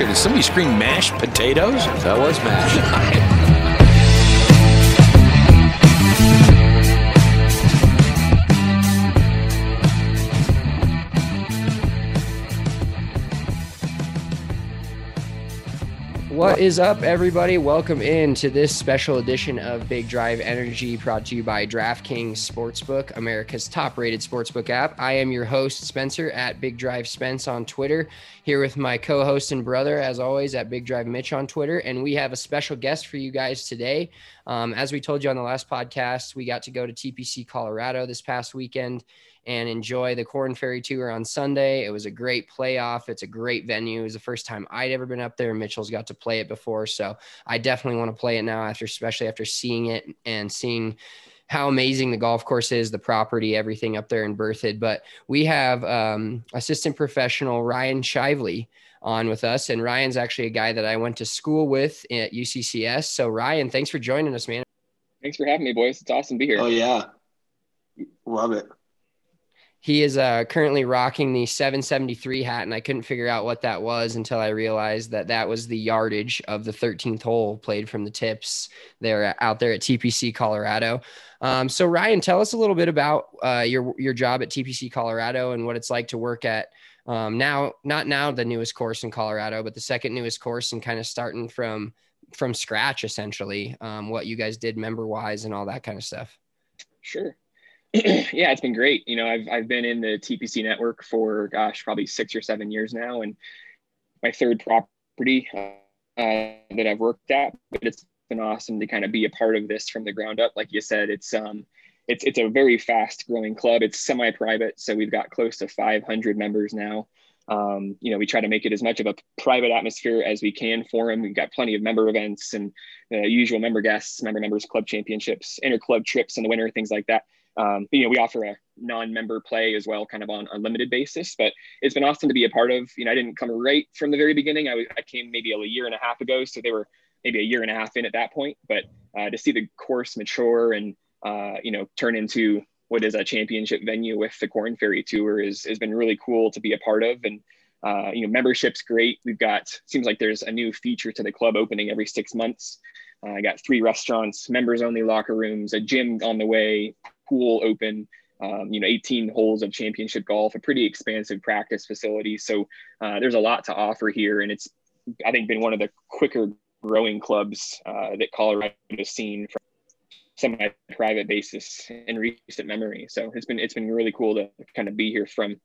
Did somebody scream mashed potatoes? That was mashed. What is up, everybody? Welcome in to this special edition of Big Drive Energy brought to you by DraftKings Sportsbook, America's top rated sportsbook app. I am your host, Spencer at Big Drive Spence on Twitter, here with my co host and brother, as always, at Big Drive Mitch on Twitter. And we have a special guest for you guys today. Um, as we told you on the last podcast, we got to go to TPC Colorado this past weekend and enjoy the Korn Ferry Tour on Sunday. It was a great playoff. It's a great venue. It was the first time I'd ever been up there. Mitchell's got to play it before, so I definitely want to play it now after, especially after seeing it and seeing how amazing the golf course is, the property, everything up there in Berthoud. But we have um, assistant professional Ryan Shivley on with us, and Ryan's actually a guy that I went to school with at UCCS. So Ryan, thanks for joining us, man. Thanks for having me, boys. It's awesome to be here. Oh yeah, love it. He is uh, currently rocking the 773 hat, and I couldn't figure out what that was until I realized that that was the yardage of the 13th hole played from the tips there out there at TPC Colorado. Um, so Ryan, tell us a little bit about uh, your your job at TPC Colorado and what it's like to work at um, now, not now the newest course in Colorado, but the second newest course, and kind of starting from from scratch essentially. Um, what you guys did member wise and all that kind of stuff. Sure. yeah, it's been great. You know, I've I've been in the TPC network for gosh, probably six or seven years now, and my third property uh, that I've worked at. But it's been awesome to kind of be a part of this from the ground up. Like you said, it's um, it's it's a very fast growing club. It's semi-private, so we've got close to 500 members now. Um, you know, we try to make it as much of a private atmosphere as we can for them. We've got plenty of member events and uh, usual member guests, member members, club championships, inter club trips in the winter, things like that. Um, you know, we offer a non-member play as well, kind of on a limited basis. But it's been awesome to be a part of. You know, I didn't come right from the very beginning. I, I came maybe a year and a half ago, so they were maybe a year and a half in at that point. But uh, to see the course mature and uh, you know turn into what is a championship venue with the Korn Ferry Tour is has been really cool to be a part of. And uh, you know, membership's great. We've got seems like there's a new feature to the club opening every six months. Uh, I got three restaurants, members only locker rooms, a gym on the way, pool open, um, you know, 18 holes of championship golf, a pretty expansive practice facility. So uh, there's a lot to offer here, and it's I think been one of the quicker growing clubs uh, that Colorado has seen from semi-private basis in recent memory. So it's been it's been really cool to kind of be here from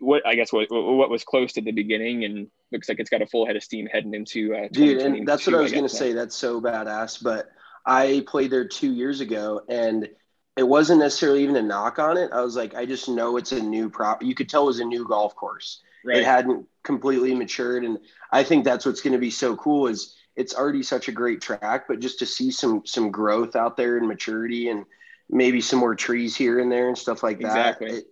what I guess what what was close to the beginning and looks like it's got a full head of steam heading into uh, dude. And that's what I was I gonna say. That's so badass. But I played there two years ago and it wasn't necessarily even a knock on it. I was like, I just know it's a new prop. You could tell it was a new golf course. Right. It hadn't completely matured, and I think that's what's going to be so cool. Is it's already such a great track, but just to see some some growth out there and maturity, and maybe some more trees here and there and stuff like that. Exactly. It,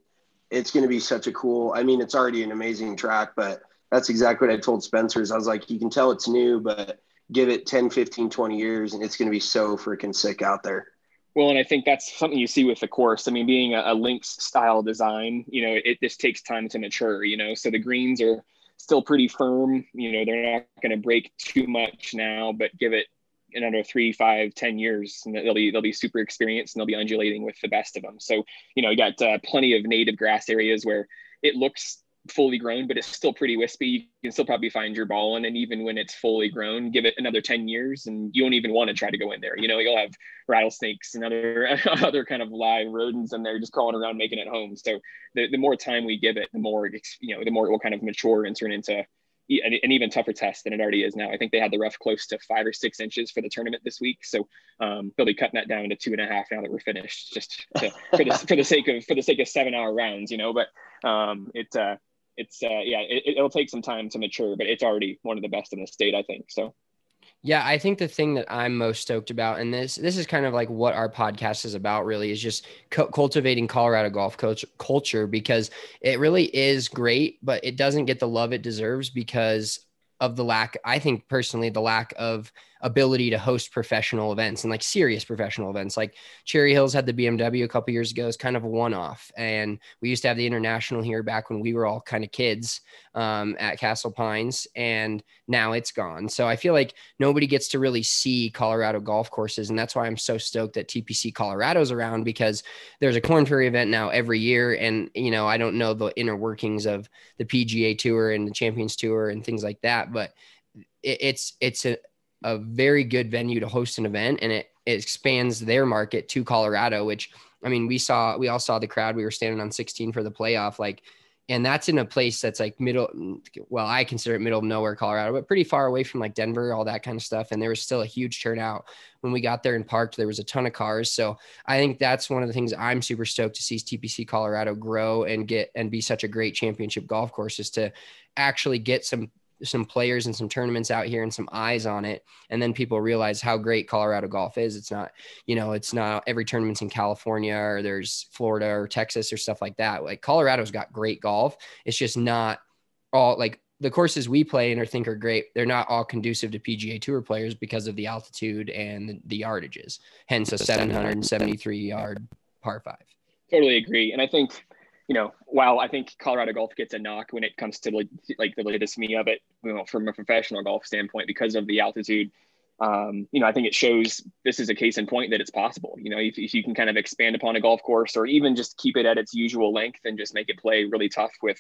it's going to be such a cool. I mean, it's already an amazing track, but that's exactly what I told Spencer's. I was like, you can tell it's new, but give it 10, 15, 20 years and it's going to be so freaking sick out there. Well, and I think that's something you see with the course. I mean, being a, a links style design, you know, it just takes time to mature, you know, so the greens are still pretty firm. You know, they're not going to break too much now, but give it another three, five, ten years, and they'll be they'll be super experienced and they'll be undulating with the best of them. So you know, you got uh, plenty of native grass areas where it looks fully grown, but it's still pretty wispy. You can still probably find your ball in. And even when it's fully grown, give it another 10 years and you don't even want to try to go in there. You know, you'll have rattlesnakes and other other kind of live rodents in there just crawling around making it home. So the, the more time we give it, the more, you know, the more it will kind of mature and turn into an even tougher test than it already is now. I think they had the rough close to five or six inches for the tournament this week, so um, they'll be cutting that down to two and a half now that we're finished, just to, for the for the sake of for the sake of seven hour rounds, you know. But um, it uh, it's uh, yeah, it, it'll take some time to mature, but it's already one of the best in the state, I think. So. Yeah, I think the thing that I'm most stoked about, and this this is kind of like what our podcast is about, really, is just cu- cultivating Colorado golf coach culture because it really is great, but it doesn't get the love it deserves because of the lack. I think personally, the lack of ability to host professional events and like serious professional events. Like Cherry Hills had the BMW a couple years ago. It's kind of a one off. And we used to have the international here back when we were all kind of kids um, at Castle Pines. And now it's gone. So I feel like nobody gets to really see Colorado golf courses. And that's why I'm so stoked that TPC Colorado's around because there's a Korn Ferry event now every year. And, you know, I don't know the inner workings of the PGA Tour and the Champions Tour and things like that. But it's it's a, a very good venue to host an event and it, it expands their market to Colorado, which I mean, we saw, we all saw the crowd. We were standing on 16 for the playoff. Like, and that's in a place that's like middle, well, I consider it middle of nowhere, Colorado, but pretty far away from like Denver, all that kind of stuff. And there was still a huge turnout when we got there and parked. There was a ton of cars. So I think that's one of the things I'm super stoked to see TPC Colorado grow and get and be such a great championship golf course is to actually get some some players and some tournaments out here and some eyes on it. And then people realize how great colorado golf is. It's not you know it's not every tournament's in california or there's florida or texas or stuff like that. Like colorado's got great golf. It's just not all like the courses we play and or think are great they're not all conducive to pga tour players because of the altitude and the, the yardages. Hence a 773 yard par five. Totally agree. And i think you know, while I think Colorado golf gets a knock when it comes to like, the legitimacy of it, you know, from a professional golf standpoint because of the altitude, um, you know, I think it shows this is a case in point that it's possible. You know, if, if, you can kind of expand upon a golf course or even just keep it at its usual length and just make it play really tough with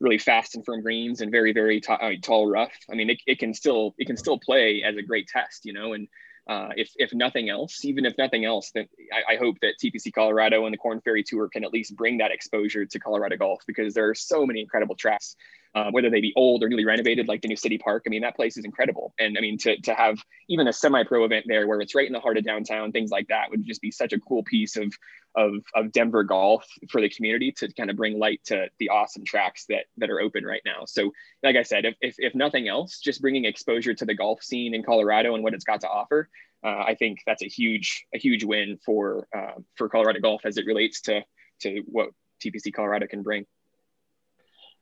really fast and firm greens and very, very t- uh, tall rough. I mean, it, it can still it can still play as a great test. You know, and uh, if if nothing else, even if nothing else, then I, I, hope that TPC Colorado and the Korn Ferry Tour can at least bring that exposure to Colorado golf because there are so many incredible tracks um, whether they be old or newly renovated, like the new City Park. I mean, that place is incredible. And I mean, to, to have even a semi-pro event there where it's right in the heart of downtown, things like that would just be such a cool piece of, of, of Denver golf for the community to kind of bring light to the awesome tracks that, that are open right now. So like I said, if, if, if nothing else, just bringing exposure to the golf scene in Colorado and what it's got to offer, uh, I think that's a huge, a huge win for, uh, for Colorado golf as it relates to, to what TPC Colorado can bring.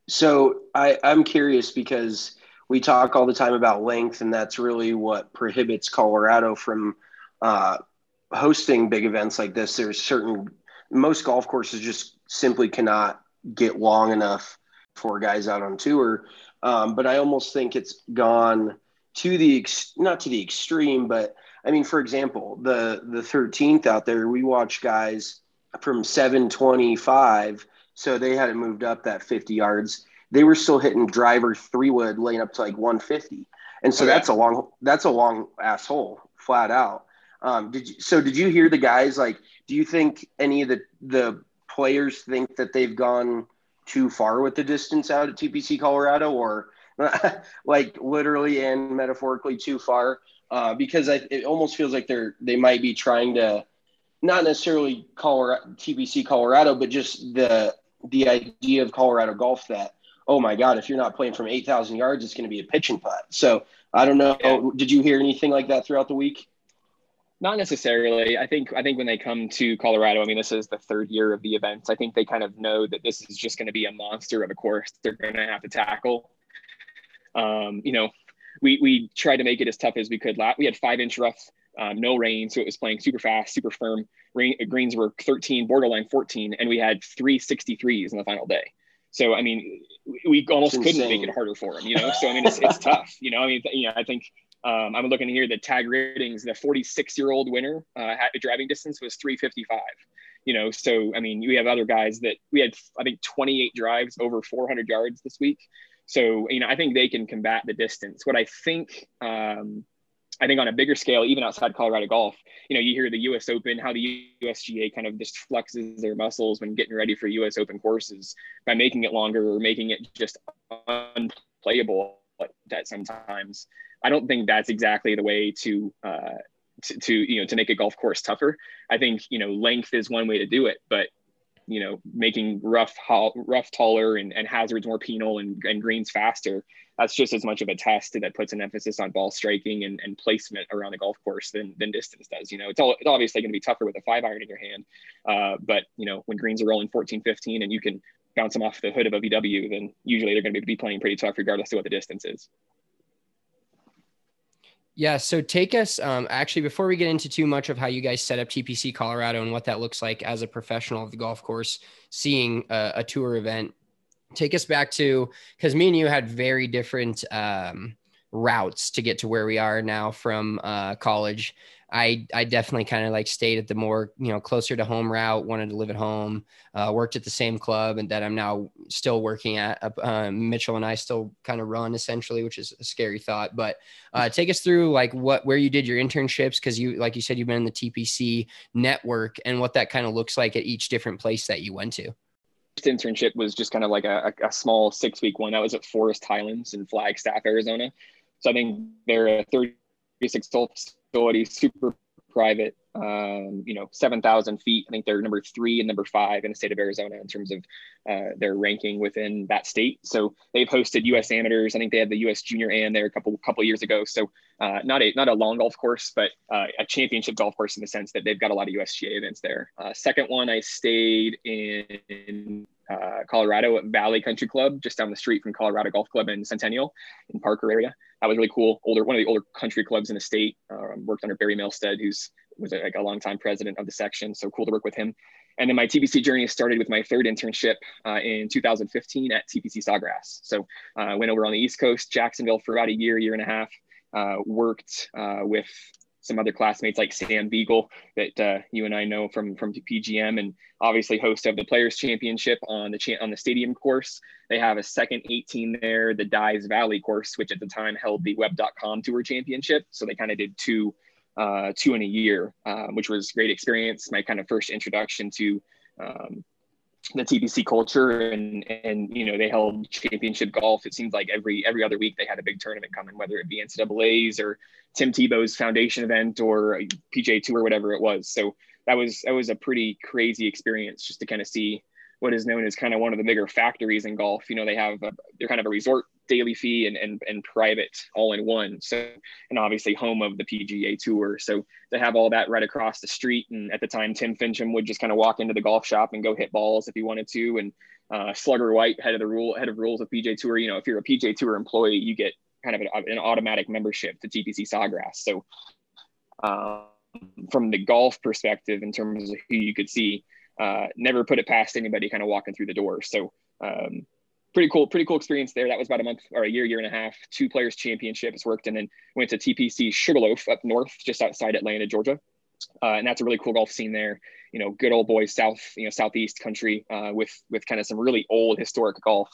So I, I'm curious because we talk all the time about length, and that's really what prohibits Colorado from uh, hosting big events like this. There's certain most golf courses just simply cannot get long enough for guys out on tour. Um, but I almost think it's gone to the ex- not to the extreme, but I mean, for example, the the 13th out there, we watch guys from 725 so they had it moved up that 50 yards. They were still hitting driver three wood laying up to like 150. And so okay. that's a long, that's a long asshole flat out. Um, did you, so did you hear the guys like, do you think any of the, the players think that they've gone too far with the distance out at TPC Colorado or like literally and metaphorically too far? Uh, because I, it almost feels like they're, they might be trying to, not necessarily Colorado, TPC Colorado, but just the the idea of Colorado golf that oh my god, if you're not playing from eight thousand yards, it's going to be a pitching putt. So I don't know. Yeah. Did you hear anything like that throughout the week? Not necessarily. I think I think when they come to Colorado, I mean, this is the third year of the events. I think they kind of know that this is just going to be a monster of a course they're going to have to tackle. um, you know, we we tried to make it as tough as we could. We had five inch rough, um, no rain, so it was playing super fast, super firm. Rain, greens were 13, borderline 14, and we had three 63s in the final day. So I mean, we almost couldn't make it harder for them, you know. So I mean, it's, it's tough, you know. I mean, you know, I think um, I'm looking here. The tag ratings, the 46 year old winner, uh, driving distance was 355. You know, so I mean, we have other guys that we had. I think 28 drives over 400 yards this week. So you know, I think they can combat the distance. What I think, um, I think on a bigger scale, even outside Colorado golf, you know, you hear the U.S. Open, how the USGA kind of just flexes their muscles when getting ready for U.S. Open courses by making it longer or making it just unplayable at that sometimes. I don't think that's exactly the way to, uh, to, to, you know, to make a golf course tougher. I think, you know, length is one way to do it, but, you know, making rough, rough taller and, and hazards more penal and, and greens faster, that's just as much of a test that puts an emphasis on ball striking and, and placement around the golf course than, than distance does. You know, it's all, it's obviously going to be tougher with a five iron in your hand. Uh, but, you know, when greens are rolling 14, 15 and you can bounce them off the hood of a VW, then usually they're going to be playing pretty tough regardless of what the distance is. Yeah. So take us um, actually before we get into too much of how you guys set up TPC Colorado and what that looks like as a professional of the golf course, seeing a, a tour event. Take us back to because me and you had very different um, routes to get to where we are now from uh, college. I I definitely kind of like stayed at the more you know closer to home route. Wanted to live at home. Uh, worked at the same club, and that I'm now still working at. Uh, Mitchell and I still kind of run essentially, which is a scary thought. But uh, take us through like what where you did your internships because you like you said you've been in the TPC network and what that kind of looks like at each different place that you went to internship was just kind of like a, a small six week one that was at Forest Highlands in Flagstaff, Arizona. So I think they're a 36 facility, super private. Um, you know, 7,000 feet. I think they're number three and number five in the state of Arizona in terms of uh, their ranking within that state. So they've hosted U.S. amateurs. I think they had the U.S. Junior Am there a couple couple years ago. So uh, not a not a long golf course, but uh, a championship golf course in the sense that they've got a lot of USGA events there. Uh, second one, I stayed in uh, Colorado at Valley Country Club, just down the street from Colorado Golf Club in Centennial in Parker area. That was really cool. Older, one of the older country clubs in the state. Um, worked under Barry Milstead, who's was a, like a longtime president of the section. So cool to work with him. And then my TPC journey started with my third internship uh, in 2015 at TPC Sawgrass. So I uh, went over on the East Coast, Jacksonville, for about a year, year and a half. Uh, worked uh, with some other classmates like Sam Beagle that uh, you and I know from from PGM, and obviously host of the Players Championship on the cha- on the stadium course. They have a second 18 there, the Dye's Valley course, which at the time held the Web.com Tour Championship. So they kind of did two uh, two in a year, um, which was great experience. My kind of first introduction to um, the TPC culture and and you know they held championship golf. It seems like every every other week they had a big tournament coming, whether it be NCAA's or Tim Tebow's foundation event or uh, PGA Tour, whatever it was. So that was that was a pretty crazy experience just to kind of see what is known as kind of one of the bigger factories in golf. You know, they have a, they're kind of a resort daily fee and, and and private all in one. So and obviously home of the PGA Tour. So they have all that right across the street. And at the time, Tim Finchem would just kind of walk into the golf shop and go hit balls if he wanted to. And uh, Slugger White, head of the rule, head of rules of PGA Tour. You know, if you're a PGA Tour employee, you get kind of an, an automatic membership to TPC Sawgrass. So. Um, from the golf perspective, in terms of who you could see, uh, never put it past anybody kind of walking through the door. So um, pretty cool, pretty cool experience there. That was about a month or a year, year and a half. Two players championships worked, and then went to TPC Sugarloaf up north, just outside Atlanta, Georgia. Uh, and that's a really cool golf scene there. You know, good old boys south, you know, southeast country uh, with with kind of some really old historic golf.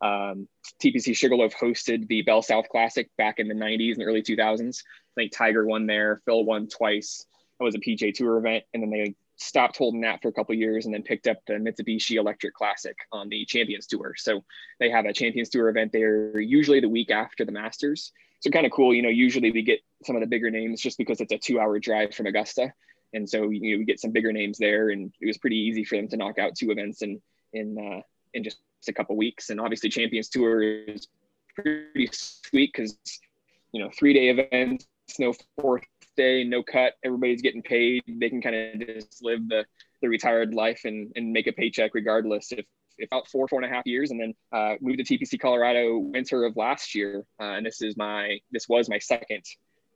Um, TPC Sugarloaf hosted the Bell South Classic back in the 90s and early 2000s. I think Tiger won there, Phil won twice. It was a PGA Tour event, and then they stopped holding that for a couple years and then picked up the Mitsubishi Electric Classic on the Champions Tour. So they have a Champions Tour event there usually the week after the Masters. So kind of cool. You know, usually we get some of the bigger names just because it's a two-hour drive from Augusta, and so you know we get some bigger names there, and it was pretty easy for them to knock out two events in in uh, in just a couple weeks. And obviously Champions Tour is pretty sweet because you know three-day events, no fourth day, no cut. Everybody's getting paid. They can kind of just live the, the retired life and, and make a paycheck regardless if if about four, four and a half years, and then uh, moved to TPC Colorado winter of last year. Uh, and this is my this was my second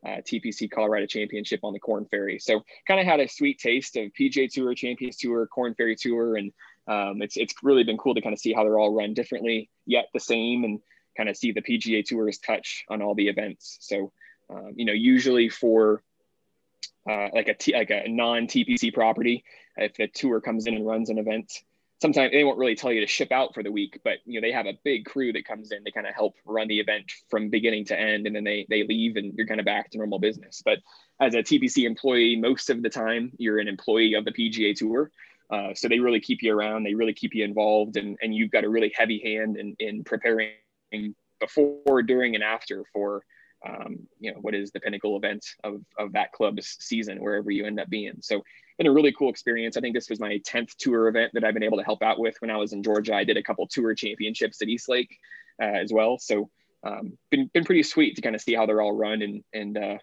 uh, TPC Colorado Championship on the Korn Ferry. So kind of had a sweet taste of PGA Tour, Champions Tour, Korn Ferry Tour, and um, it's it's really been cool to kind of see how they're all run differently yet the same, and kind of see the PGA Tour's touch on all the events. So um, you know, usually for uh, like a T, like a non TPC property, if the tour comes in and runs an event, sometimes they won't really tell you to ship out for the week, but you know they have a big crew that comes in to kind of help run the event from beginning to end, and then they they leave and you're kind of back to normal business. But as a TPC employee, most of the time you're an employee of the PGA Tour, uh, so they really keep you around, they really keep you involved, and and you've got a really heavy hand in in preparing before, during, and after for um, you know what is the pinnacle event of of that club's season wherever you end up being. So been a really cool experience. I think this was my 10th tour event that i've been able to help out with. When i was in georgia i did a couple tour championships at east lake uh, as well. So um, been, been pretty sweet to kind of see how they're all run and and uh,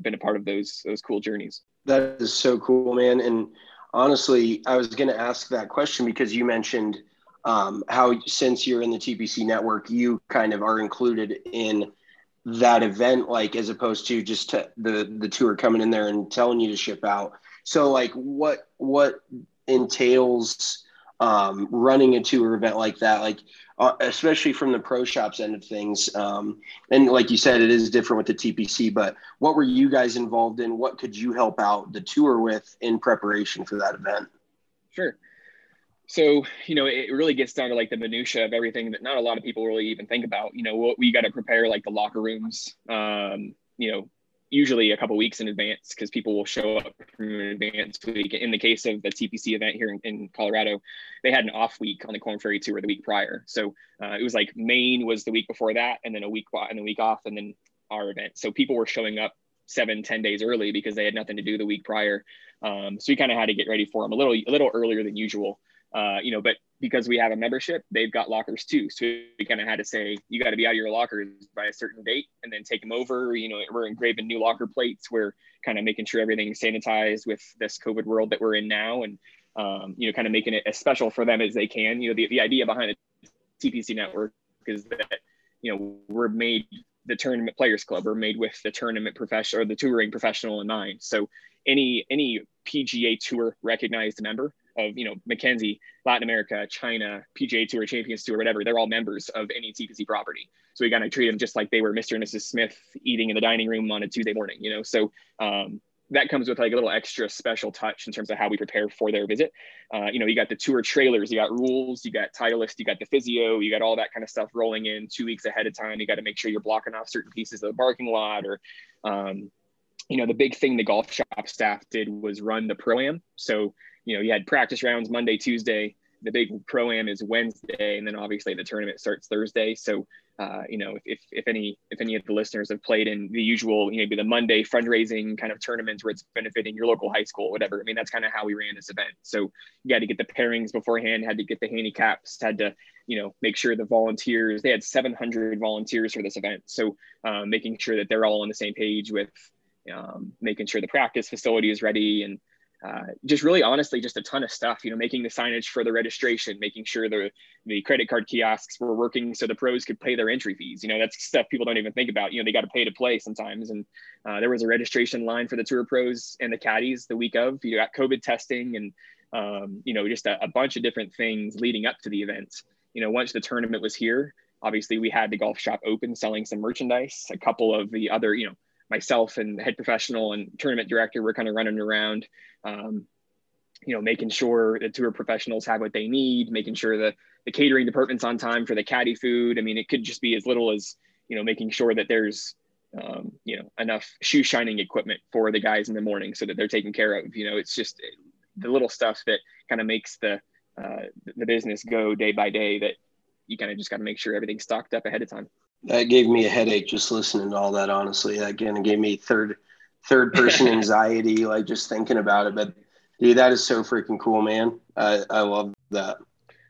been a part of those those cool journeys. That is so cool man. And honestly i was going to ask that question because you mentioned um, how since you're in the tpc network you kind of are included in that event like as opposed to just to the the tour coming in there and telling you to ship out. So like what what entails um, running a tour event like that? Like uh, especially from the pro shops end of things um, and like you said it is different with the tpc but what were you guys involved in? What could you help out the tour with in preparation for that event? Sure so you know it really gets down to like the minutia of everything that not a lot of people really even think about. You know what we got to prepare like the locker rooms um, you know usually a couple weeks in advance because people will show up from an advance week in the case of the tpc event here in, in colorado they had an off week on the Korn Ferry tour the week prior. So uh, it was like maine was the week before that and then a week and a week off and then our event. So people were showing up seven ten days early because they had nothing to do the week prior. Um, so we kind of had to get ready for them a little a little earlier than usual uh, you know, but because we have a membership, they've got lockers too. So we kind of had to say, you got to be out of your lockers by a certain date and then take them over. You know, we're engraving new locker plates. We're kind of making sure everything's sanitized with this COVID world that we're in now. And, um, you know, kind of making it as special for them as they can. You know, the, the idea behind the TPC network is that, you know, we're made the tournament players club are made with the tournament professional or the touring professional in mind. So any, any PGA tour recognized member of you know Mackenzie, Latin America, China, PGA Tour, Champions Tour, whatever. They're all members of any TPC property. So we got to treat them just like they were Mr. and Mrs. Smith eating in the dining room on a Tuesday morning. You know, so um, that comes with like a little extra special touch in terms of how we prepare for their visit. Uh, you know, you got the tour trailers, you got rules, you got Titleist, you got the physio, you got all that kind of stuff rolling in two weeks ahead of time. You got to make sure you're blocking off certain pieces of the parking lot or, um, you know, the big thing the golf shop staff did was run the pro am. So you know, you had practice rounds Monday, Tuesday. The big pro am is Wednesday, and then obviously the tournament starts Thursday. So, uh, you know, if, if any if any of the listeners have played in the usual, you know, maybe the Monday fundraising kind of tournaments where it's benefiting your local high school, whatever. I mean, that's kind of how we ran this event. So you had to get the pairings beforehand, had to get the handicaps, had to you know make sure the volunteers. They had 700 volunteers for this event, so um, making sure that they're all on the same page with um, making sure the practice facility is ready and uh, just really honestly just a ton of stuff you know making the signage for the registration making sure the the credit card kiosks were working so the pros could pay their entry fees. You know that's stuff people don't even think about. You know they got to pay to play sometimes. And uh, there was a registration line for the tour pros and the caddies the week of. You got covid testing and um, you know just a, a bunch of different things leading up to the event. You know once the tournament was here obviously we had the golf shop open selling some merchandise a couple of the other you know myself and head professional and tournament director were kind of running around, um, you know, making sure the tour professionals have what they need, making sure the the catering department's on time for the caddy food. I mean, it could just be as little as, you know, making sure that there's, um, you know, enough shoe shining equipment for the guys in the morning so that they're taken care of. You know, it's just the little stuff that kind of makes the, uh, the business go day by day that you kind of just got to make sure everything's stocked up ahead of time that gave me a headache just listening to all that honestly. Again it gave me third third person anxiety like just thinking about it. But dude that is so freaking cool man. I i love that.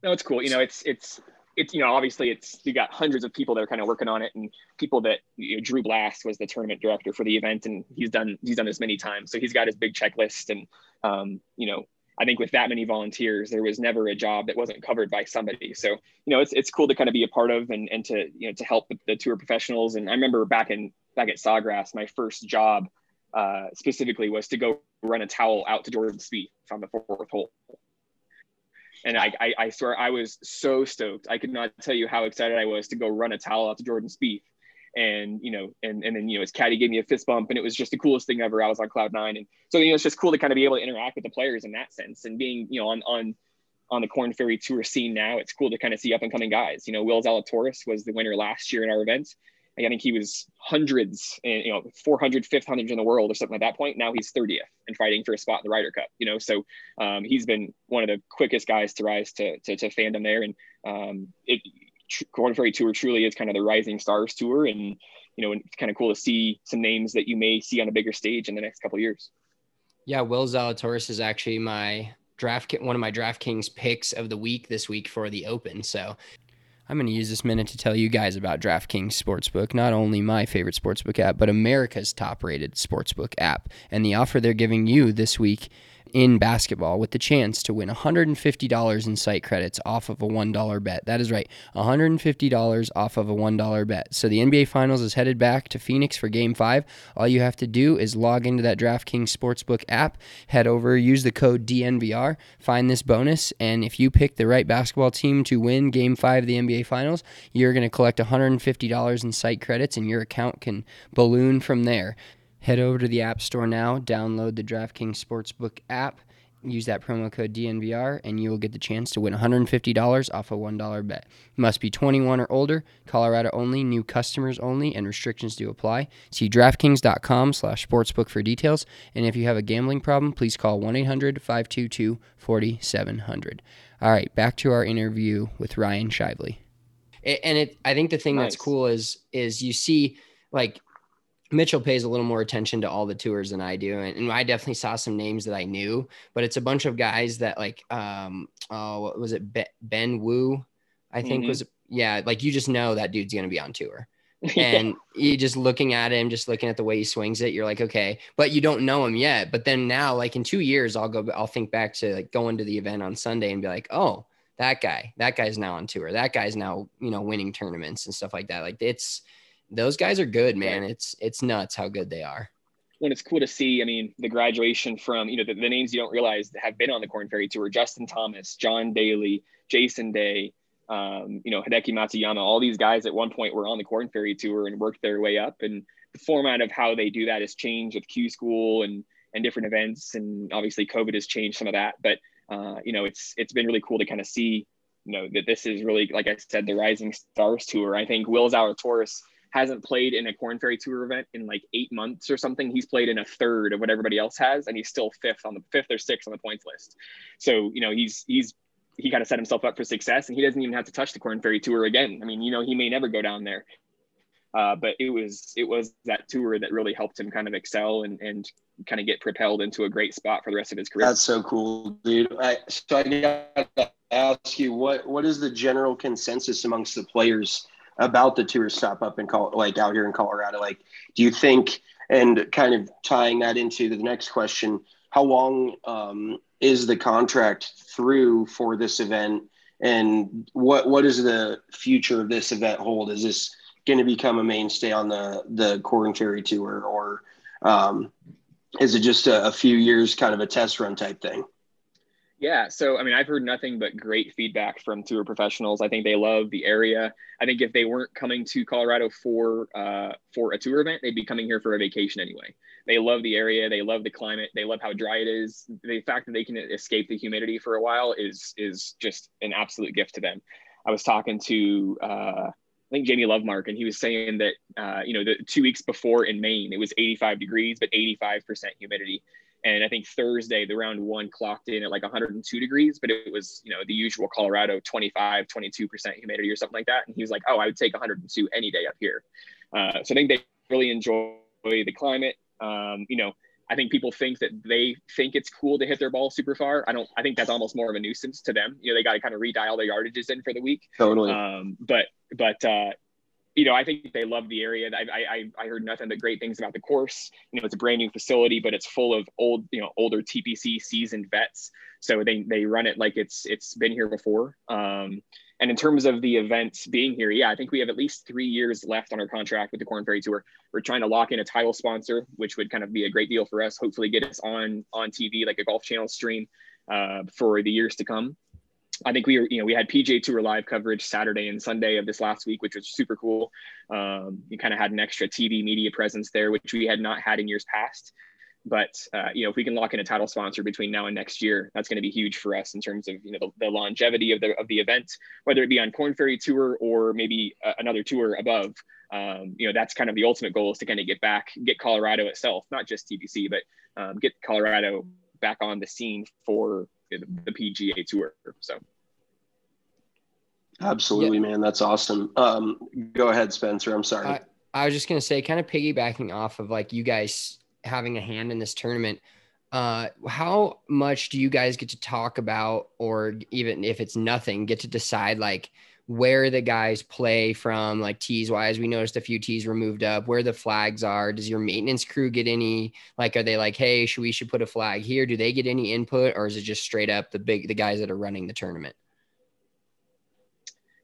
No it's cool. You know it's it's it's you know obviously it's you got hundreds of people that are kind of working on it and people that you know, drew blast was the tournament director for the event and he's done he's done this many times. So he's got his big checklist and um, you know I think with that many volunteers, there was never a job that wasn't covered by somebody. So, you know, it's, it's cool to kind of be a part of and, and to, you know, to help the, tour professionals. And I remember back in, back at Sawgrass, my first job uh, specifically was to go run a towel out to Jordan Spieth on the fourth hole. And I, I, I swear I was so stoked. I could not tell you how excited I was to go run a towel out to Jordan Spieth and you know, and and then you know, his caddy gave me a fist bump, and it was just the coolest thing ever. I was on cloud nine, and so you know, it's just cool to kind of be able to interact with the players in that sense, and being you know on on on the Korn Ferry Tour scene now, it's cool to kind of see up and coming guys. You know, Will Zalatoris was the winner last year in our event. I think he was hundreds and you know 400 500 in the world or something at that point. Now he's 30th and fighting for a spot in the Ryder Cup. You know, so um, he's been one of the quickest guys to rise to to, to fandom there, and um, it Korn Ferry Tour truly is kind of the rising stars tour, and you know, it's kind of cool to see some names that you may see on a bigger stage in the next couple years. Yeah, Will Zalatoris is actually my draft one of my DraftKings picks of the week this week for the Open. So I'm going to use this minute to tell you guys about DraftKings Sportsbook, not only my favorite sportsbook app, but America's top rated sportsbook app. And the offer they're giving you this week in basketball with the chance to win $150 in site credits off of a $1 bet. That is right, $150 off of a $1 bet. So the NBA Finals is headed back to Phoenix for game five. All you have to do is log into that DraftKings Sportsbook app, head over, use the code DNVR, find this bonus, and if you pick the right basketball team to win game five of the NBA Finals, you're going to collect $150 in site credits and your account can balloon from there. Head over to the App Store now, download the DraftKings Sportsbook app, use that promo code DNVR, and you will get the chance to win $150 off a $1 bet. must be 21 or older, Colorado only, new customers only, and restrictions do apply. See DraftKings.com slash sportsbook for details, and if you have a gambling problem, please call 1-800-522-4700. All right, back to our interview with Ryan Shivley. And it, I think the thing nice. that's cool is is you see like Mitchell pays a little more attention to all the tours than I do. And, and, I definitely saw some names that I knew, but it's a bunch of guys that like, um, oh, what was it? Be- ben Wu, I think mm-hmm. was, yeah. Like you just know that dude's going to be on tour and you just looking at him, just looking at the way he swings it, you're like, okay, but you don't know him yet. But then now, like in two years, I'll go, I'll think back to like going to the event on Sunday and be like, oh, that guy, that guy's now on tour. That guy's now, you know, winning tournaments and stuff like that. Like it's, those guys are good, man. Right. It's it's nuts how good they are. When it's cool to see, I mean, the graduation from you know the, the names you don't realize have been on the Korn Ferry Tour: Justin Thomas, John Daly, Jason Day, um, you know, Hideki Matsuyama. All these guys at one point were on the Korn Ferry Tour and worked their way up. And the format of how they do that has changed with Q School and and different events. And obviously, COVID has changed some of that. But uh, you know, it's it's been really cool to kind of see, you know, that this is really, like I said, the Rising Stars Tour. I think Will Zalatoris hasn't played in a Korn Ferry Tour event in like eight months or something. He's played in a third of what everybody else has, and he's still fifth on the fifth or sixth on the points list. So you know he's he's he kind of set himself up for success, and he doesn't even have to touch the Korn Ferry Tour again. I mean, you know, he may never go down there, uh, but it was it was that tour that really helped him kind of excel and and kind of get propelled into a great spot for the rest of his career. That's so cool, dude. I, so I got to ask you what what is the general consensus amongst the players? About the tour stop up in Col- like out here in Colorado. Like, do you think, and kind of tying that into the next question, how long um, is the contract through for this event, and what what does the future of this event hold? Is this going to become a mainstay on the the Korn Ferry Tour, or um, is it just a, a few years, kind of a test run type thing? Yeah, so I mean, I've heard nothing but great feedback from tour professionals. I think they love the area. I think if they weren't coming to Colorado for uh, for a tour event, they'd be coming here for a vacation anyway. They love the area. They love the climate. They love how dry it is. The fact that they can escape the humidity for a while is is just an absolute gift to them. I was talking to uh, I think Jamie Lovemark, and he was saying that uh, you know the two weeks before in Maine it was 85 degrees but 85% humidity and I think Thursday, the round one clocked in at like 102 degrees, but it was, you know, the usual Colorado 25, 22% humidity or something like that. And he was like, oh, I would take 102 any day up here. Uh, so I think they really enjoy the climate. Um, you know, I think people think that they think it's cool to hit their ball super far. I don't, I think that's almost more of a nuisance to them. You know, they got to kind of redial their yardages in for the week. Totally. Um, but, but, uh, you know, I think they love the area. I, I, I heard nothing but great things about the course. You know, it's a brand new facility, but it's full of old, you know, older TPC seasoned vets. So they, they run it like it's, it's been here before. Um, and in terms of the event being here, yeah, I think we have at least three years left on our contract with the Korn Ferry Tour. We're trying to lock in a title sponsor, which would kind of be a great deal for us. Hopefully, get us on on TV like a Golf Channel stream uh, for the years to come. I think we were, you know, we had PGA Tour live coverage Saturday and Sunday of this last week, which was super cool. Um, you kind of had an extra TV media presence there, which we had not had in years past. But uh, you know, if we can lock in a title sponsor between now and next year, that's going to be huge for us in terms of you know the, the, longevity of the of the event, whether it be on Korn Ferry Tour or maybe uh, another tour above. Um, you know, that's kind of the ultimate goal is to kind of get back, get Colorado itself, not just TPC, but um, get Colorado back on the scene for the PGA Tour. So. Absolutely, yeah. man. That's awesome. Um, go ahead, Spencer. I'm sorry. I, I was just gonna say, kind of piggybacking off of like you guys having a hand in this tournament. Uh, how much do you guys get to talk about, or even if it's nothing, get to decide like where the guys play from, like tees wise? We noticed a few tees were moved up, where the flags are. Does your maintenance crew get any? Like, are they like, hey, should we should put a flag here? Do they get any input, or is it just straight up the big the guys that are running the tournament?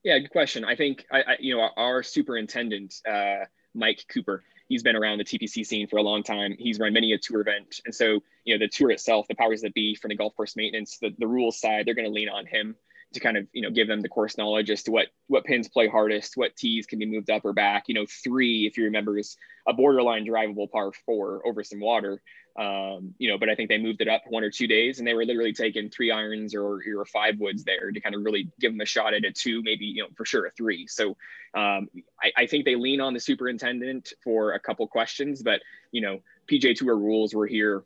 Yeah, good question. I think I, I you know our superintendent uh, Mike Cooper he's been around the TPC scene for a long time. He's run many a tour event. And so, you know, the tour itself, the powers that be from the golf course maintenance, the, the rules side, they're going to lean on him to kind of, you know, give them the course knowledge as to what, what pins play hardest, what tees can be moved up or back. You know, three, if you remember, is a borderline drivable par four over some water. Um, you know, but I think they moved it up one or two days and they were literally taking three irons or, or five woods there to kind of really give them a shot at a two, maybe, you know, for sure a three. So um, I, I think they lean on the superintendent for a couple questions, but, you know, PGA Tour rules were here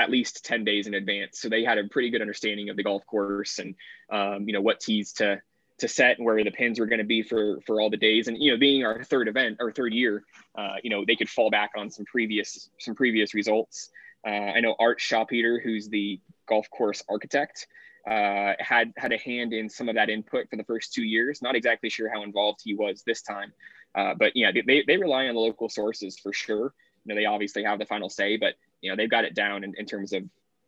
at least 10 days in advance. So they had a pretty good understanding of the golf course and, um, you know, what tees to, to set and where the pins were going to be for for all the days. And you know being our third event or third year uh, you know they could fall back on some previous some previous results. Uh, i know art Schaupeter who's the golf course architect uh, had had a hand in some of that input for the first two years. Not exactly sure how involved he was this time uh, but yeah they, they rely on the local sources for sure. You know they obviously have the final say but you know they've got it down in, in terms of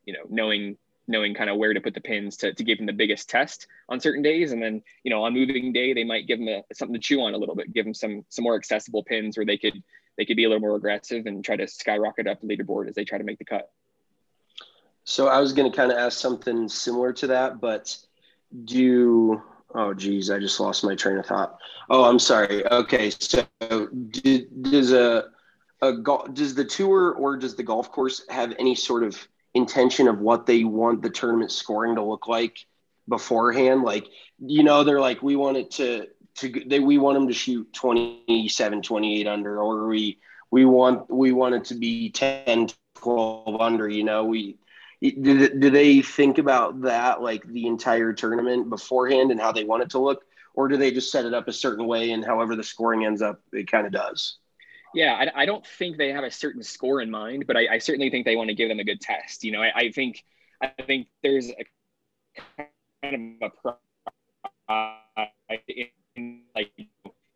you know knowing knowing kind of where to put the pins to, to give them the biggest test on certain days. And then, you know, on moving day, they might give them a, something to chew on a little bit, give them some, some more accessible pins where they could, they could be a little more aggressive and try to skyrocket up the leaderboard as they try to make the cut. So I was going to kind of ask something similar to that, but do, oh geez, I just lost my train of thought. Oh, I'm sorry. Okay. So did, does a, a does the tour or does the golf course have any sort of intention of what they want the tournament scoring to look like beforehand. Like, you know, they're like, we want it to, to, they, we want them to shoot 27, 28 under, or we, we want, we want it to be 10, 12 under, you know, we, do, do they think about that like the entire tournament beforehand and how they want it to look? Or do they just set it up a certain way and however the scoring ends up, it kind of does? Yeah, I, I, don't think they have a certain score in mind, but I, I, certainly think they want to give them a good test. You know, I, I think I think there's a kind of a in, like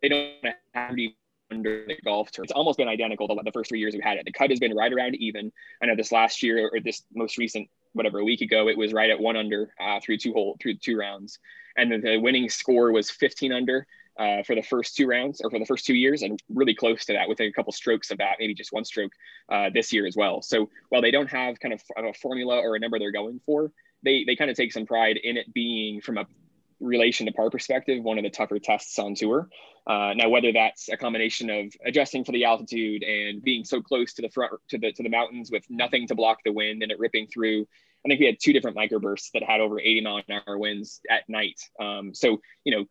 they don't have to under the golf tour. It's almost been identical the, the first three years we've had it. The cut has been right around even. I know this last year or this most recent whatever a week ago it was right at one under uh, through two hole through two rounds, and the winning score was 15 under uh, for the first two rounds or for the first two years, and really close to that within a couple strokes of that, maybe just one stroke uh, this year as well. So while they don't have kind of a formula or a number they're going for, they they kind of take some pride in it being from a relation to par perspective one of the tougher tests on tour. Uh, now, whether that's a combination of adjusting for the altitude and being so close to the front to the to the mountains with nothing to block the wind and it ripping through. I think we had two different microbursts that had over 80 mile an hour winds at night. Um, so you know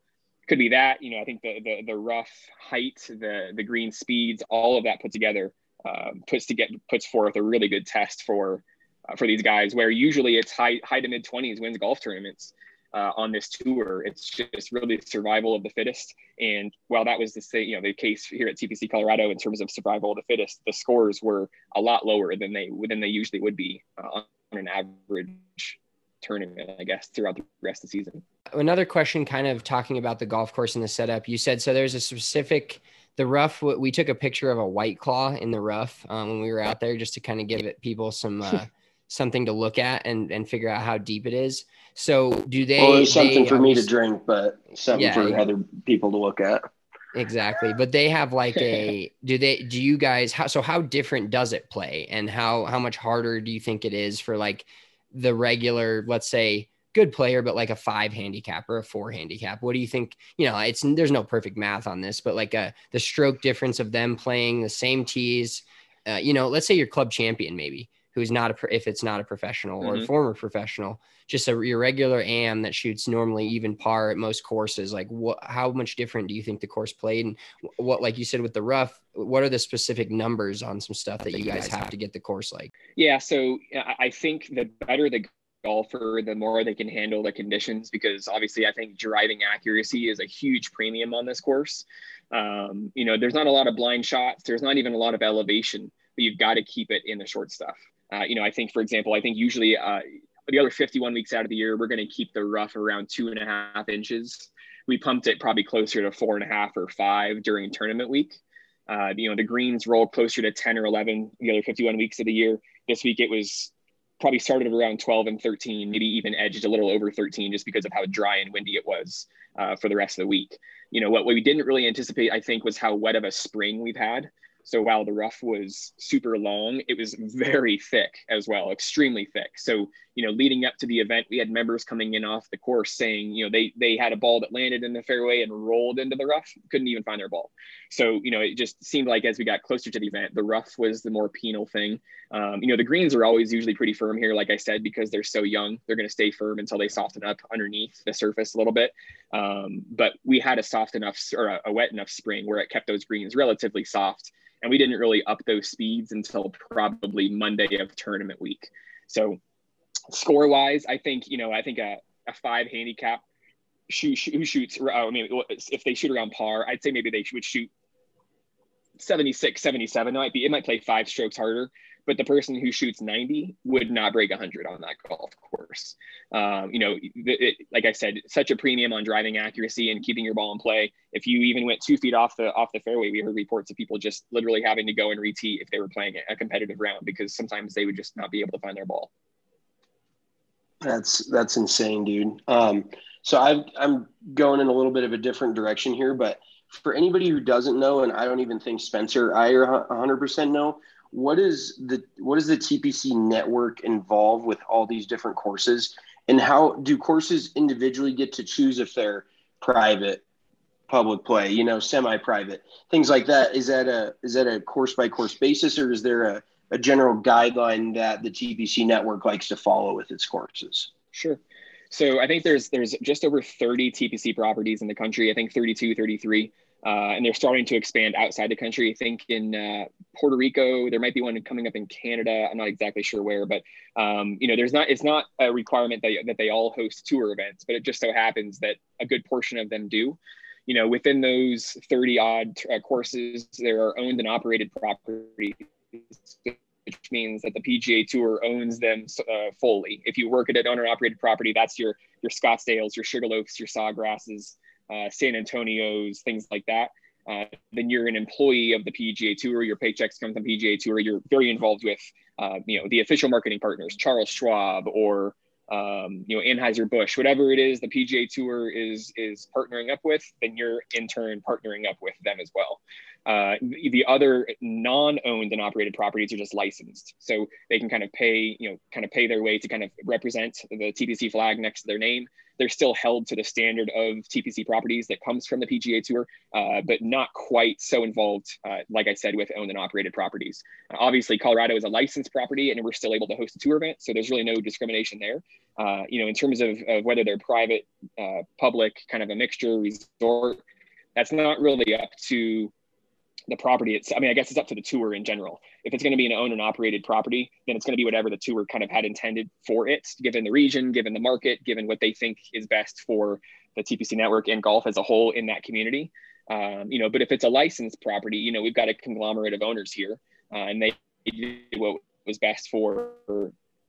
could be that you know i think the the, the rough height the the green speeds all of that put together uh, puts to get puts forth a really good test for uh, for these guys where usually it's high high to mid 20s wins golf tournaments uh, on this tour. It's just really survival of the fittest. And while that was the same you know the case here at tpc colorado in terms of survival of the fittest the scores were a lot lower than they than they usually would be uh, on an average tournament, I guess, throughout the rest of the season. Another question, kind of talking about the golf course and the setup. You said so. There's a specific the rough. We took a picture of a white claw in the rough um, when we were out there, just to kind of give it people some uh, something to look at and and figure out how deep it is. So do they? Well, something they, for me to drink, but something yeah, for yeah. other people to look at. Exactly. But they have like a do they do you guys how so how different does it play and how how much harder do you think it is for like the regular, let's say good player, but like a five handicap or a four handicap? What do you think? You know, it's there's no perfect math on this, but like a the stroke difference of them playing the same tees. Uh, you know, let's say your club champion maybe who's not a if it's not a professional mm-hmm. or former professional, just a your regular am that shoots normally even par at most courses. Like what? How much different do you think the course played? And what, like you said with the rough, what are the specific numbers on some stuff that you guys have to get the course like? Yeah, so I think the better the golfer, the more they can handle the conditions. Because obviously, I think driving accuracy is a huge premium on this course. Um, you know, there's not a lot of blind shots. There's not even a lot of elevation, but you've got to keep it in the short stuff. Uh, you know, I think, for example, I think usually uh, the other 51 weeks out of the year, we're going to keep the rough around two and a half inches. We pumped it probably closer to four and a half or five during tournament week. Uh, you know, the greens rolled closer to 10 or 11 the other 51 weeks of the year. This week it was probably started around 12 and 13, maybe even edged a little over 13 just because of how dry and windy it was uh, for the rest of the week. You know, what we didn't really anticipate, I think, was how wet of a spring we've had. So while the rough was super long, it was very thick as well, extremely thick. So, you know, leading up to the event, we had members coming in off the course saying, you know, they they had a ball that landed in the fairway and rolled into the rough, couldn't even find their ball. So, you know, it just seemed like as we got closer to the event, the rough was the more penal thing. Um, you know, the greens are always usually pretty firm here, like I said, because they're so young. They're going to stay firm until they soften up underneath the surface a little bit. Um, but we had a soft enough or a, a wet enough spring where it kept those greens relatively soft and we didn't really up those speeds until probably Monday of tournament week. So score wise, I think you know I think a, a five handicap shoot, who shoots. I mean, if they shoot around par, I'd say maybe they would shoot 76, 77. It might be it might play five strokes harder, but the person who shoots 90 would not break 100 on that golf course. Um, you know, it, like I said, such a premium on driving accuracy and keeping your ball in play. If you even went two feet off the off the fairway, we heard reports of people just literally having to go and retee if they were playing a competitive round because sometimes they would just not be able to find their ball. That's that's insane, dude. Um, so i I'm going in a little bit of a different direction here, but for anybody who doesn't know, and I don't even think Spencer I 100% know, what is the what is the TPC network involved with all these different courses, and how do courses individually get to choose if they're private, public play, you know, semi-private, things like that? Is that a is that a course by course basis, or is there a a general guideline that the TPC network likes to follow with its courses? Sure. So I think there's there's just over 30 TPC properties in the country. I think 32, 33. Uh, and they're starting to expand outside the country. I think in uh, Puerto Rico, there might be one coming up in Canada. I'm not exactly sure where, but um, you know, there's not it's not a requirement that that they all host tour events, but it just so happens that a good portion of them do. You know, within those 30 odd uh, courses, there are owned and operated properties. Which means that the PGA Tour owns them uh, fully. If you work at an owner-operated property, that's your your Scottsdales, your Sugarloafs, your Sawgrasses, uh, San Antonio's, things like that. Uh, then you're an employee of the PGA Tour. Your paychecks come from PGA Tour. You're very involved with, uh, you know, the official marketing partners, Charles Schwab or um, you know Anheuser Busch, whatever it is the PGA Tour is is partnering up with. Then you're in turn partnering up with them as well. Uh, the other non-owned and operated properties are just licensed, so they can kind of pay, you know, kind of pay their way to kind of represent the TPC flag next to their name. They're still held to the standard of TPC properties that comes from the PGA Tour, uh, but not quite so involved, uh, like I said, with owned and operated properties. obviously, Colorado is a licensed property, and we're still able to host a tour event, so there's really no discrimination there. Uh, you know, in terms of, of whether they're private, uh, public, kind of a mixture, resort, that's not really up to the property it's i mean i guess it's up to the tour in general if it's going to be an owned and operated property then it's going to be whatever the tour kind of had intended for it given the region given the market given what they think is best for the tpc network and golf as a whole in that community um, you know but if it's a licensed property you know we've got a conglomerate of owners here uh, and they did what was best for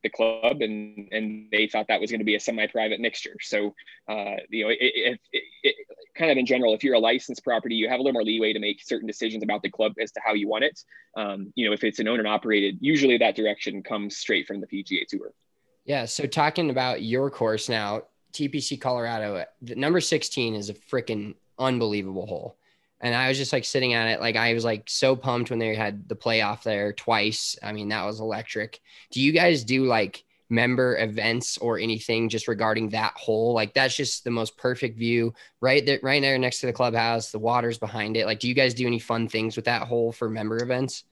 the club, and and they thought that was going to be a semi-private mixture. So, uh, you know, it, it, it, kind of in general, if you're a licensed property, you have a little more leeway to make certain decisions about the club as to how you want it. Um, you know, if it's an owned and operated, usually that direction comes straight from the PGA Tour. Yeah. So talking about your course now, TPC Colorado, the number 16 is a freaking unbelievable hole. And I was just like sitting at it, like I was like so pumped when they had the playoff there twice. I mean, that was electric. Do you guys do like member events or anything just regarding that hole? Like that's just the most perfect view, right there, right there next to the clubhouse. The water's behind it. Like, do you guys do any fun things with that hole for member events?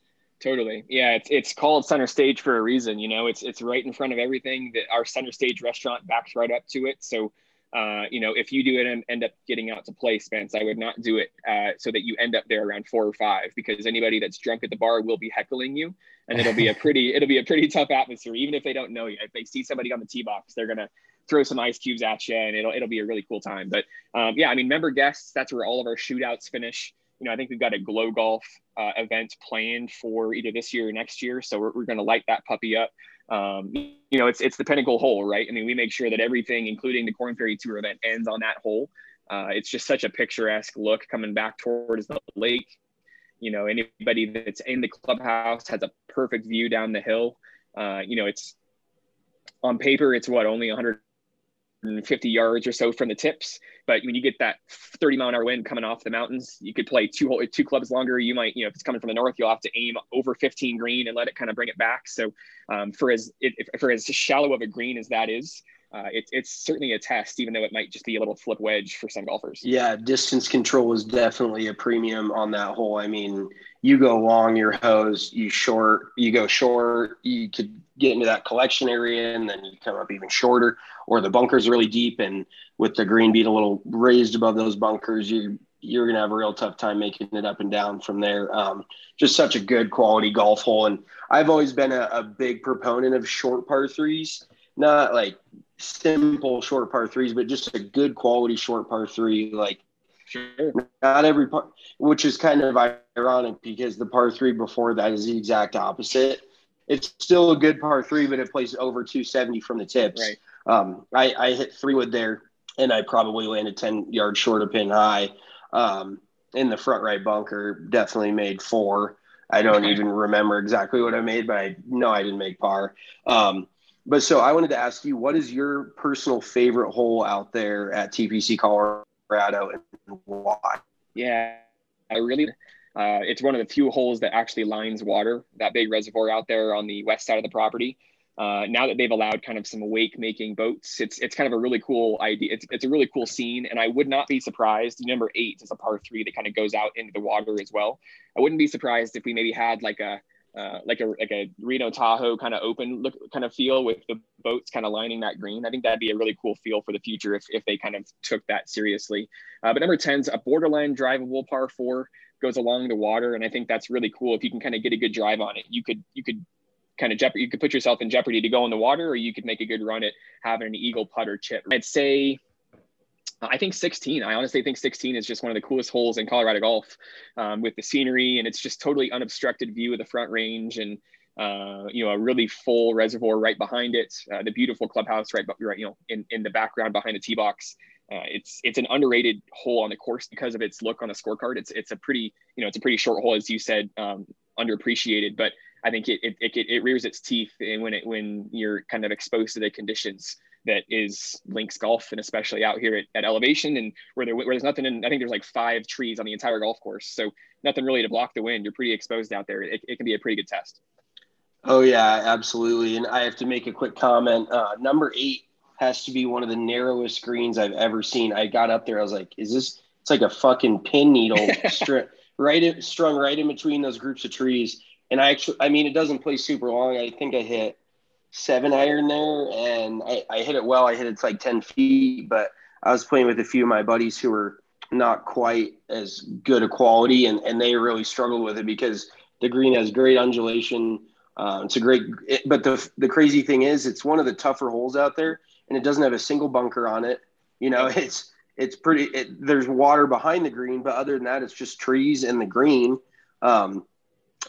Totally. Yeah, it's it's called center stage for a reason. You know, it's it's right in front of everything. That our center stage restaurant backs right up to it. So, uh, you know, if you do it and end up getting out to play, Spence, I would not do it uh, so that you end up there around four or five because anybody that's drunk at the bar will be heckling you, and it'll be a pretty it'll be a pretty tough atmosphere. Even if they don't know you, if they see somebody on the tee box, they're gonna throw some ice cubes at you, and it'll it'll be a really cool time. But um, yeah, I mean, member guests, that's where all of our shootouts finish you know, I think we've got a glow golf uh, event planned for either this year or next year. So we're, we're going to light that puppy up. Um, you know, it's, it's the pinnacle hole, right? I mean, we make sure that everything, including the Korn Ferry Tour event ends on that hole. Uh, it's just such a picturesque look coming back towards the lake. You know, anybody that's in the clubhouse has a perfect view down the hill. Uh, you know, it's on paper, it's what, only 100 50 yards or so from the tips. But when you get that 30 mile an hour wind coming off the mountains, you could play two whole, two clubs longer. You might, you know, if it's coming from the north, you'll have to aim over 15 green and let it kind of bring it back. So um, for as for as shallow of a green as that is, uh, it, it's certainly a test, even though it might just be a little flip wedge for some golfers. Yeah, distance control is definitely a premium on that hole. I mean, you go long, your hose, you short, you go short, you could get into that collection area and then you come up even shorter, or the bunkers really deep and with the green being a little raised above those bunkers, you you're gonna have a real tough time making it up and down from there. Um, just such a good quality golf hole, and I've always been a, a big proponent of short par threes, not like simple short par threes, but just a good quality short par three. Like sure. not every par, which is kind of ironic because the par three before that is the exact opposite. It's still a good par three, but it plays over 270 from the tips. Right. Um, I, I hit three wood there, and I probably landed 10 yards short of pin high. Um, in the front right bunker, definitely made four. I don't even remember exactly what I made, but I know I didn't make par. Um, but so I wanted to ask you, what is your personal favorite hole out there at TPC Colorado and why? Yeah, I really, uh, it's one of the few holes that actually lines water, that big reservoir out there on the west side of the property. Uh, now that they've allowed kind of some wake making boats, it's it's kind of a really cool idea. It's, it's a really cool scene, and I would not be surprised. Number eight is a par three that kind of goes out into the water as well. I wouldn't be surprised if we maybe had like a uh, like a like a Reno Tahoe kind of open look kind of feel with the boats kind of lining that green. I think that'd be a really cool feel for the future if, if they kind of took that seriously. Uh, but number 10's a borderline drivable par four goes along the water, and I think that's really cool. If you can kind of get a good drive on it, you could you could kind of jeopardy you could put yourself in jeopardy to go in the water, or you could make a good run at having an eagle putter chip. I'd say I think 16. I honestly think 16 is just one of the coolest holes in Colorado golf um, with the scenery, and it's just totally unobstructed view of the front range, and uh, you know a really full reservoir right behind it, uh, the beautiful clubhouse right, right, you know, in, in the background behind the tee box. Uh, it's it's an underrated hole on the course because of its look on the scorecard. It's it's a pretty you know it's a pretty short hole as you said, um, underappreciated, but I think it it, it it rears its teeth and when it when you're kind of exposed to the conditions that is links golf and especially out here at, at elevation and where there where there's nothing in, I think there's like five trees on the entire golf course. So nothing really to block the wind. You're pretty exposed out there. It, it can be a pretty good test. Oh yeah, absolutely. And I have to make a quick comment. Uh, number eight has to be one of the narrowest greens I've ever seen. I got up there. I was like, is this, it's like a fucking pin needle stri- right in, strung right in between those groups of trees. And I actually, I mean, it doesn't play super long. I think I hit seven iron there, and I, I hit it well. I hit it like ten feet, but I was playing with a few of my buddies who were not quite as good a quality, and and they really struggled with it because the green has great undulation. Uh, it's a great, it, but the the crazy thing is, it's one of the tougher holes out there, and it doesn't have a single bunker on it. You know, it's it's pretty. It, there's water behind the green, but other than that, it's just trees and the green. Um,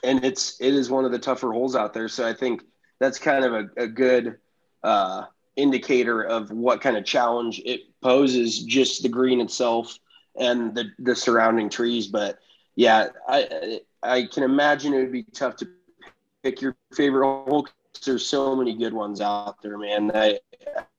and it's it is one of the tougher holes out there. So I think that's kind of a, a good uh, indicator of what kind of challenge it poses, just the green itself and the, the surrounding trees. But yeah, I I can imagine it would be tough to pick your favorite hole. There's so many good ones out there, man. I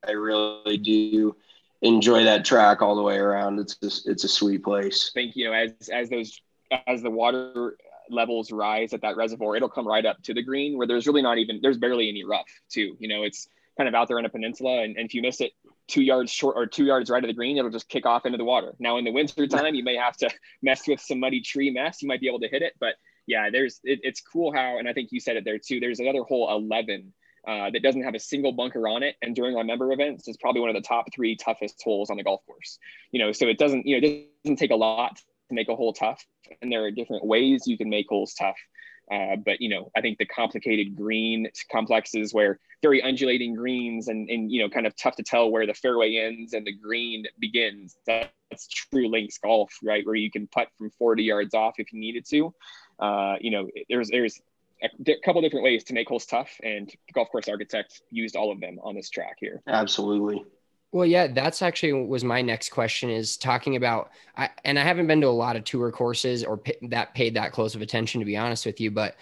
I really do enjoy that track all the way around. It's just, it's a sweet place. Thank you as as those as the water levels rise at that reservoir, it'll come right up to the green where there's really not even there's barely any rough too. You know, it's kind of out there on a peninsula, and, and if you miss it two yards short or two yards right of the green, it'll just kick off into the water. Now in the winter time, you may have to mess with some muddy tree mess. You might be able to hit it, but yeah, there's it, it's cool how, and I think you said it there too. There's another hole 11 uh, that doesn't have a single bunker on it, and during our member events, it's probably one of the top three toughest holes on the golf course. You know, so it doesn't you know it doesn't take a lot to make a hole tough, and there are different ways you can make holes tough. Uh, but you know, I think the complicated green complexes where very undulating greens and and you know, kind of tough to tell where the fairway ends and the green begins. That's true links golf, right? Where you can putt from 40 yards off if you needed to. Uh, you know, there's there's a couple different ways to make holes tough, and the Golf Course Architect used all of them on this track here. Absolutely. Well, yeah, that's actually was my next question is talking about, I, and I haven't been to a lot of tour courses or that paid that close of attention, to be honest with you, but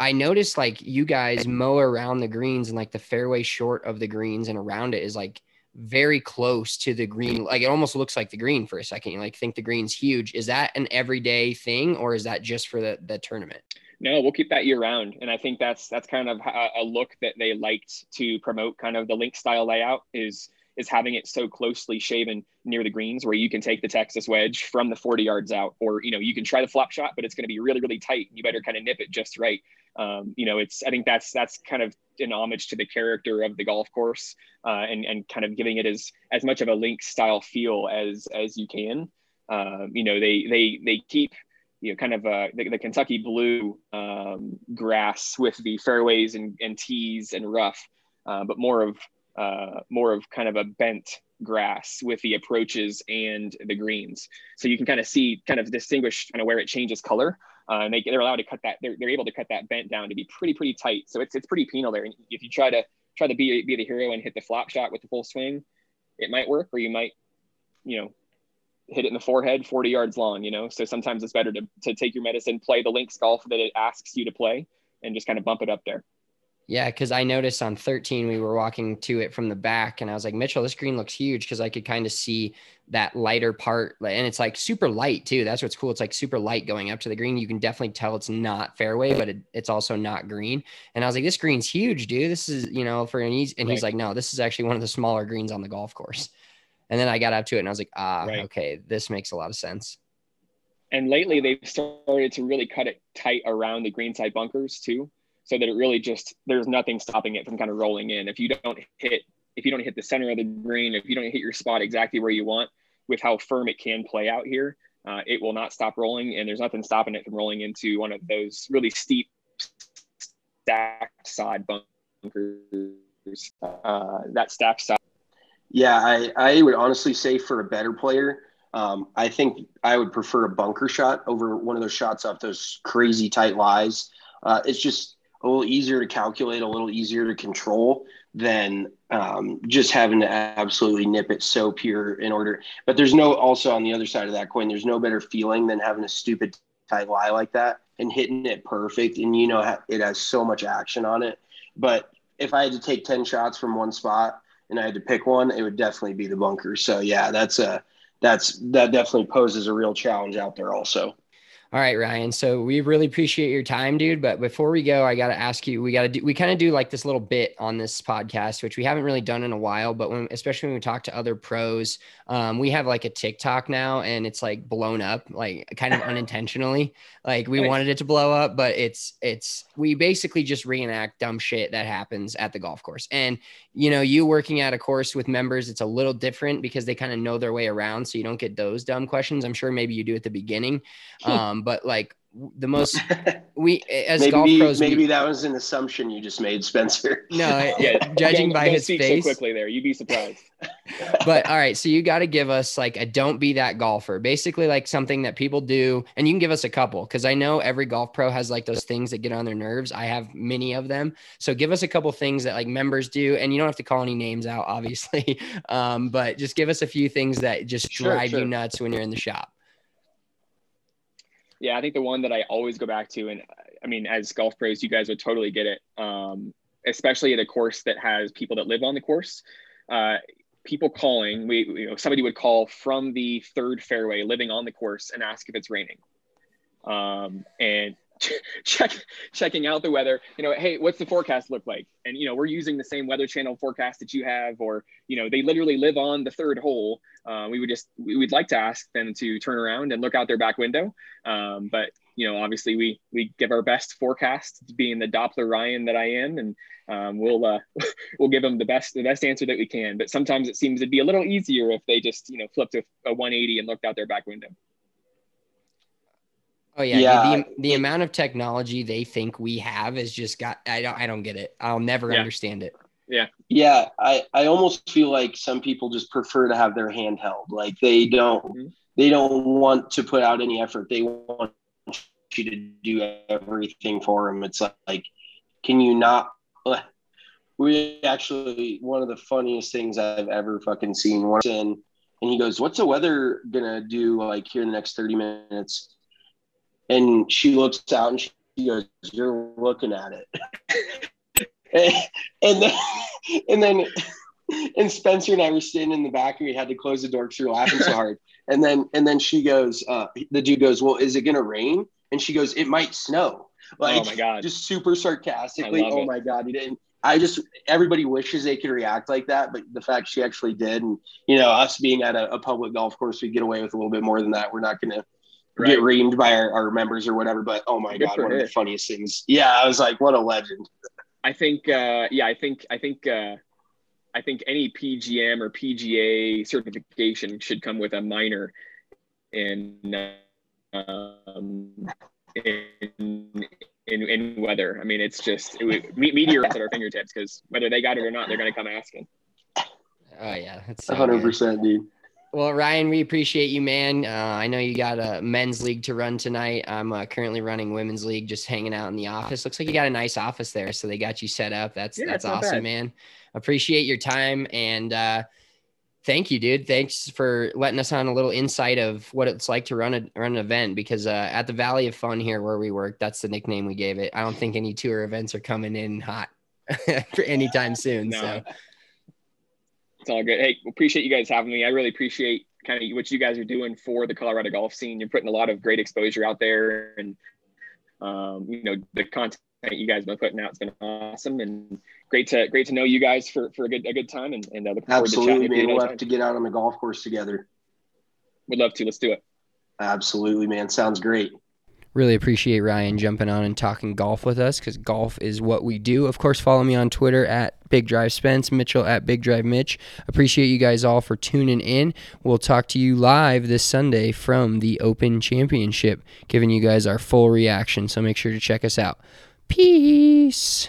I noticed like you guys mow around the greens and like the fairway short of the greens and around it is like very close to the green. Like it almost looks like the green for a second. You like think the green's huge. Is that an everyday thing or is that just for the, the tournament? No, we'll keep that year round, and I think that's that's kind of a look that they liked to promote. Kind of the link style layout is is having it so closely shaven near the greens where you can take the Texas wedge from the 40 yards out, or you know you can try the flop shot, but it's going to be really really tight. You better kind of nip it just right. Um, you know, it's I think that's that's kind of an homage to the character of the golf course uh, and and kind of giving it as as much of a link style feel as as you can. Um, you know, they they they keep you know, kind of uh, the, the Kentucky blue um, grass with the fairways and, and tees and rough, uh, but more of uh, more of kind of a bent grass with the approaches and the greens. So you can kind of see, kind of distinguish kind of where it changes color. Uh, and they, they're allowed to cut that, they're, they're able to cut that bent down to be pretty, pretty tight. So it's, it's pretty penal there. And if you try to try to be, be the hero and hit the flop shot with the full swing, it might work, or you might, you know, hit it in the forehead 40 yards long, you know? So sometimes it's better to, to take your medicine, play the links golf that it asks you to play and just kind of bump it up there. Yeah, because I noticed on 13 we were walking to it from the back, and I was like, Mitchell, this green looks huge because I could kind of see that lighter part, and it's like super light too. That's what's cool. It's like super light going up to the green. You can definitely tell it's not fairway, but it, it's also not green. And I was like, this green's huge, dude. This is you know for an easy. And right. he's like, no, this is actually one of the smaller greens on the golf course. And then I got up to it, and I was like, ah, right. okay, this makes a lot of sense. And lately, they've started to really cut it tight around the greenside bunkers too so that it really just there's nothing stopping it from kind of rolling in. If you don't hit if you don't hit the center of the green, if you don't hit your spot exactly where you want, with how firm it can play out here, uh, it will not stop rolling, and there's nothing stopping it from rolling into one of those really steep stacked side bunkers. Uh, that stacked side. Yeah, I, I would honestly say for a better player, um, I think I would prefer a bunker shot over one of those shots off those crazy tight lies. Uh, it's just a little easier to calculate, a little easier to control than um, just having to absolutely nip it so pure in order. But there's no also on the other side of that coin, there's no better feeling than having a stupid tight lie like that and hitting it perfect. And you know, it has so much action on it. But if I had to take 10 shots from one spot and I had to pick one, it would definitely be the bunker. So yeah, that's a, that's, that definitely poses a real challenge out there also. All right, Ryan. So we really appreciate your time, dude. But before we go, I got to ask you, we got to do, we kind of do like this little bit on this podcast, which we haven't really done in a while. But when, especially when we talk to other pros, um, we have like a TikTok now and it's like blown up, like kind of unintentionally. Like we wanted it to blow up, but it's, it's, we basically just reenact dumb shit that happens at the golf course. And, you know, you working at a course with members, it's a little different because they kind of know their way around. So you don't get those dumb questions. I'm sure maybe you do at the beginning. Um, but like the most we as maybe, golf pros. Maybe we, that was an assumption you just made, Spencer. No, yeah, judging don't, by don't his face. so quickly there, you'd be surprised. but all right, so you got to give us like a don't be that golfer. Basically, like something that people do, and you can give us a couple because I know every golf pro has like those things that get on their nerves. I have many of them. So give us a couple things that like members do, and you don't have to call any names out, obviously. Um, but just give us a few things that just Sure, drive sure. you nuts when you're in the shop. Yeah, I think the one that I always go back to, and I mean, as golf pros, you guys would totally get it, um, especially at a course that has people that live on the course. Uh, people calling, we, you know, somebody would call from the third fairway, living on the course, and ask if it's raining, um, and check checking out the weather. You know, hey, what's the forecast look like? And you know, we're using the same Weather Channel forecast that you have, or you know, they literally live on the third hole. Uh, we would just we would like to ask them to turn around and look out their back window. Um, but you know, obviously we we give our best forecast, being the Doppler Ryan that I am, and um, we'll uh, we'll give them the best the best answer that we can. But sometimes it seems to be a little easier if they just you know flipped a, a 180 and looked out their back window. Oh yeah, Yeah, the, the it- amount of technology they think we have is just got. I don't. I don't get it. I'll never Yeah. understand it. Yeah, Yeah. I, I almost feel like some people just prefer to have their hand held. Like they don't Mhm. they don't want to put out any effort. They want you to do everything for them. It's like, like can you not? We actually one of the funniest things I've ever fucking seen. Once in, and he goes, "What's the weather gonna do like here in the next thirty minutes?" And she looks out and she goes, "You're looking at it." and, and then and then and Spencer and I were sitting in the back and we had to close the door because we were laughing so hard. And then and then she goes, uh, the dude goes, Well, is it gonna rain? And she goes, It might snow. Like oh my god! just super sarcastically. Oh it. my god, he didn't. I just everybody wishes they could react like that, but the fact she actually did, and you know, us being at a, a public golf course, we get away with a little bit more than that. We're not gonna Right. get reamed by our, our members or whatever. But oh my Good god, for one of the funniest things. Yeah, I was like, what a legend. I think, uh, yeah, I think, I think, uh, I think any PGM or PGA certification should come with a minor in, um, in, in, in weather. I mean, it's just it, would- me- meteorites at our fingertips because whether they got it or not, they're going to come asking. Oh yeah, that's so hundred good. percent, dude. Well, Ryan, we appreciate you, man. Uh, I know you got a men's league to run tonight. I'm uh, currently running women's league, just hanging out in the office. Looks like you got a nice office there, so they got you set up. That's Yeah, that's awesome, bad. man. Appreciate your time and uh, thank you, dude. Thanks for letting us on a little insight of what it's like to run a run an event. Because uh, at the Valley of Fun here, where we work, that's the nickname we gave it. I don't think any tour events are coming in hot for anytime soon. No. So It's all good. Hey, appreciate you guys having me. I really appreciate kind of what you guys are doing for the Colorado golf scene. You're putting a lot of great exposure out there, and um, you know the content you guys have been putting out has been awesome and great to great to know you guys for for a good a good time and, and uh, looking forward to Absolutely, chatting you. We'll have to get out on the golf course together. Would love to. Let's do it. Absolutely, man. Sounds great. Really appreciate Ryan jumping on and talking golf with us because golf is what we do. Of course, follow me on Twitter at Big Drive Spence, Mitchell at Big Drive Mitch. Appreciate you guys all for tuning in. We'll talk to you live this Sunday from the Open Championship, giving you guys our full reaction. So make sure to check us out. Peace.